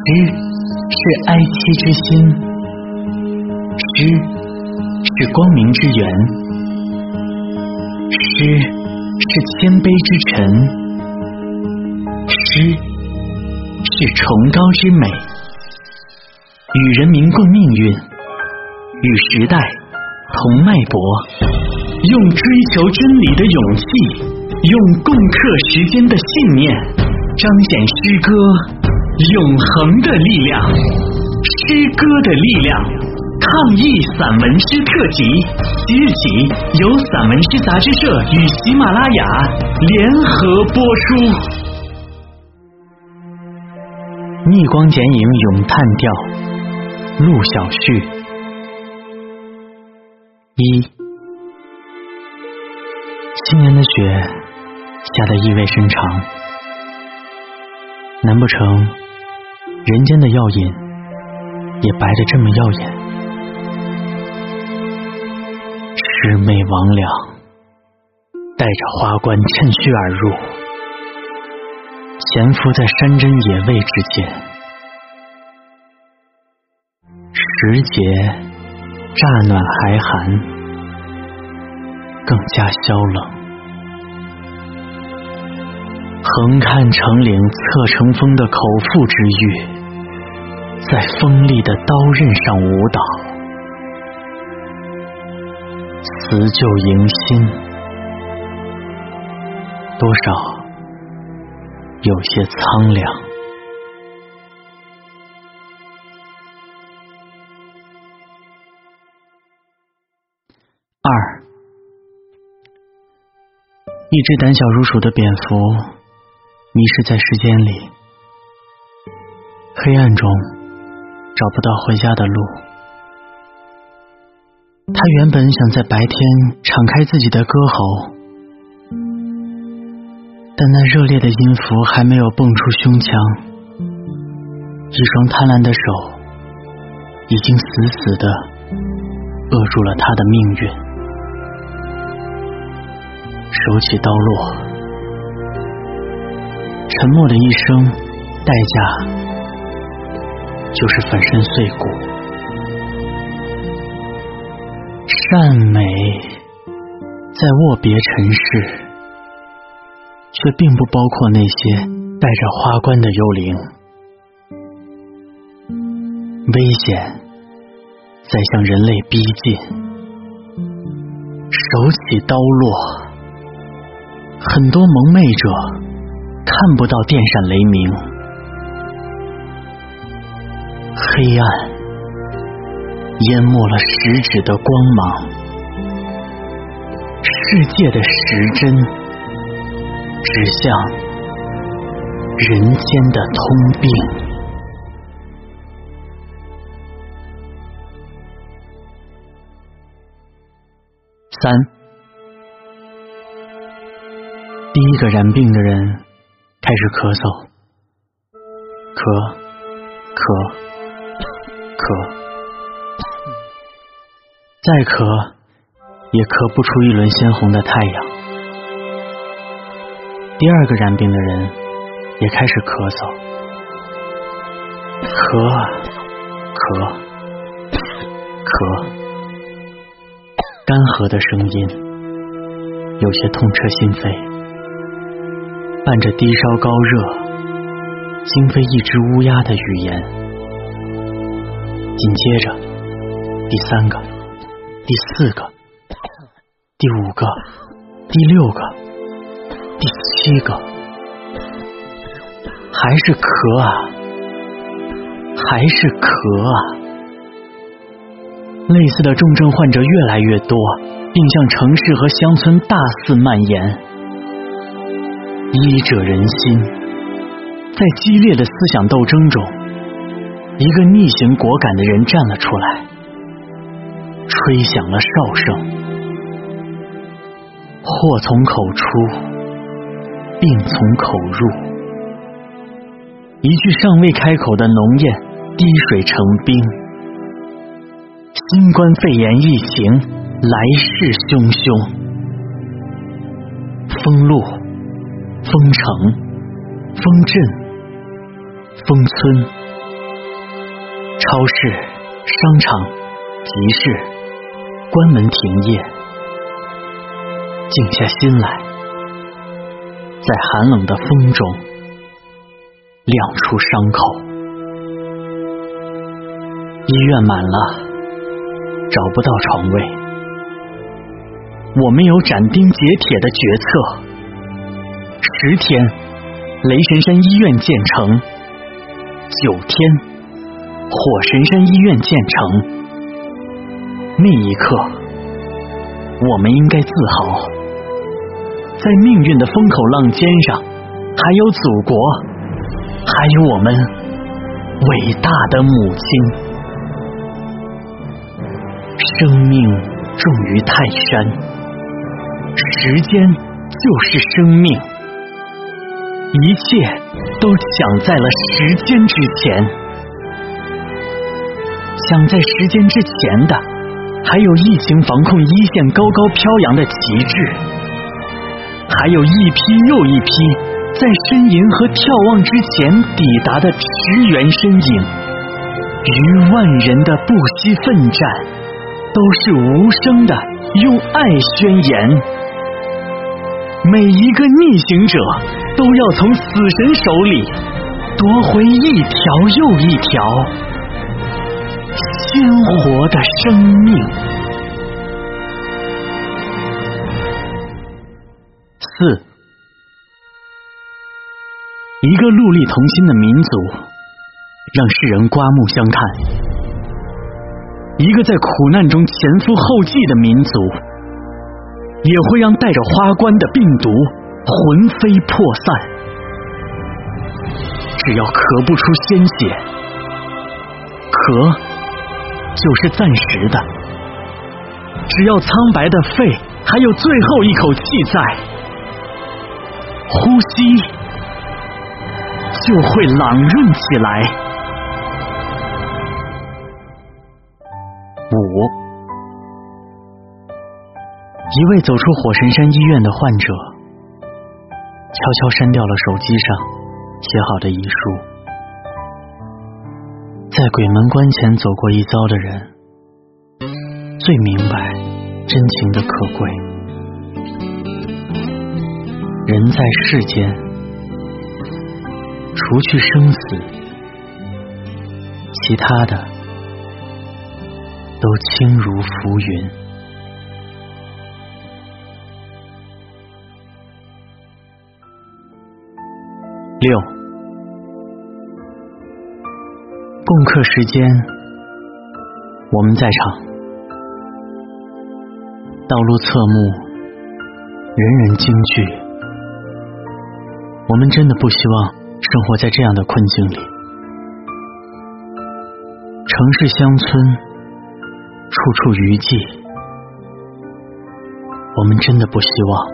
诗是哀戚之心，诗是光明之源，诗是谦卑之臣，诗是崇高之美，与人民共命运，与时代同脉搏，用追求真理的勇气，用共克时艰的信念，彰显诗歌。永恒的力量，诗歌的力量。抗疫散文诗特辑，即日起由散文诗杂志社与喜马拉雅联合播出。逆光剪影咏叹调，陆小旭。一，今年的雪下得意味深长，难不成？人间的耀眼，也白得这么耀眼。魑魅魍魉带着花冠趁虚而入，潜伏在山珍野味之间。时节乍暖还寒，更加萧冷。横看成岭侧成峰的口腹之欲，在锋利的刀刃上舞蹈，辞旧迎新，多少有些苍凉。二，一只胆小如鼠的蝙蝠。迷失在时间里，黑暗中找不到回家的路。他原本想在白天敞开自己的歌喉，但那热烈的音符还没有蹦出胸腔，一双贪婪的手已经死死的扼住了他的命运。手起刀落。沉默的一生，代价就是粉身碎骨。善美在握别尘世，却并不包括那些带着花冠的幽灵。危险在向人类逼近，手起刀落，很多蒙昧者。看不到电闪雷鸣，黑暗淹没了食指的光芒，世界的时针指向人间的通病。三，第一个染病的人。开始咳嗽，咳，咳，咳，再咳也咳不出一轮鲜红的太阳。第二个染病的人也开始咳嗽，咳，咳，咳，干涸的声音有些痛彻心扉。伴着低烧高热，惊飞一只乌鸦的语言。紧接着，第三个，第四个，第五个，第六个，第七个，还是咳啊，还是咳啊！类似的重症患者越来越多，并向城市和乡村大肆蔓延。医者仁心，在激烈的思想斗争中，一个逆行果敢的人站了出来，吹响了哨声。祸从口出，病从口入。一句尚未开口的浓烟，滴水成冰。新冠肺炎疫情来势汹汹，封路。封城、封镇、封村、超市、商场、集市关门停业，静下心来，在寒冷的风中亮出伤口。医院满了，找不到床位，我没有斩钉截铁的决策。十天，雷神山医院建成；九天。火神山医院建成那一刻，我们应该自豪，在命运的风口浪尖上，还有祖国，还有我们伟大的母亲。生命重于泰山，时间就是生命，一切都抢在了时间之前。想在时间之前的，还有疫情防控一线高高飘扬的旗帜，还有一批又一批在呻吟和眺望之前抵达的驰援身影。于万人的不惜奋战，都是无声的用爱宣言。每一个逆行者，都要从死神手里夺回一条又一条。鲜活的生命。四，一个戮力同心的民族，让世人刮目相看；一个在苦难中前赴后继的民族，也会让带着花冠的病毒魂飞魄散。只要咳不出鲜血，咳。就是暂时的，只要苍白的肺还有最后一口气在，呼吸就会朗润起来。五，一位走出火神山医院的患者，悄悄删掉了手机上写好的遗书。在鬼门关前走过一遭的人，最明白真情的可贵。人在世间，除去生死，其他的都轻如浮云。六。共克时间，我们在场。道路侧目，人人惊惧。我们真的不希望生活在这样的困境里。城市乡村，处处余悸。我们真的不希望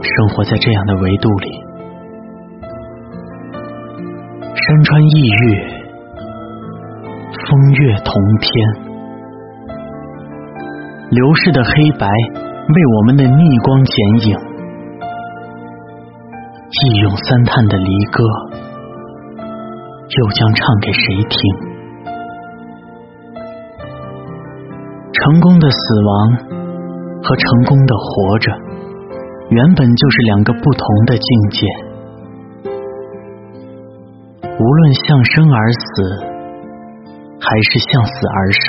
生活在这样的维度里。山川异域。风月同天，流逝的黑白为我们的逆光剪影，一咏三叹的离歌，又将唱给谁听？成功的死亡和成功的活着，原本就是两个不同的境界。无论向生而死。还是向死而生，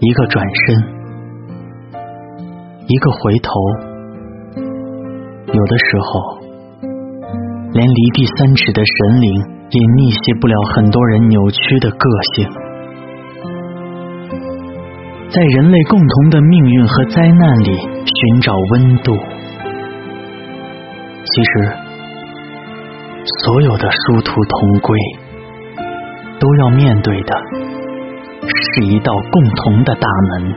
一个转身，一个回头，有的时候，连离地三尺的神灵也逆袭不了很多人扭曲的个性。在人类共同的命运和灾难里寻找温度，其实，所有的殊途同归。都要面对的是一道共同的大门。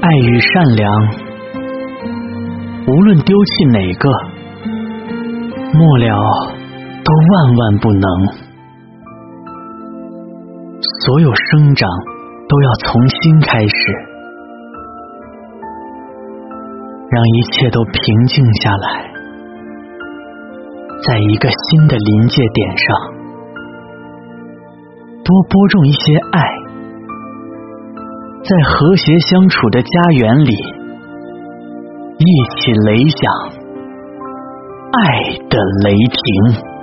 爱与善良，无论丢弃哪个，末了都万万不能。所有生长都要从新开始，让一切都平静下来。在一个新的临界点上，多播种一些爱，在和谐相处的家园里，一起雷响爱的雷霆。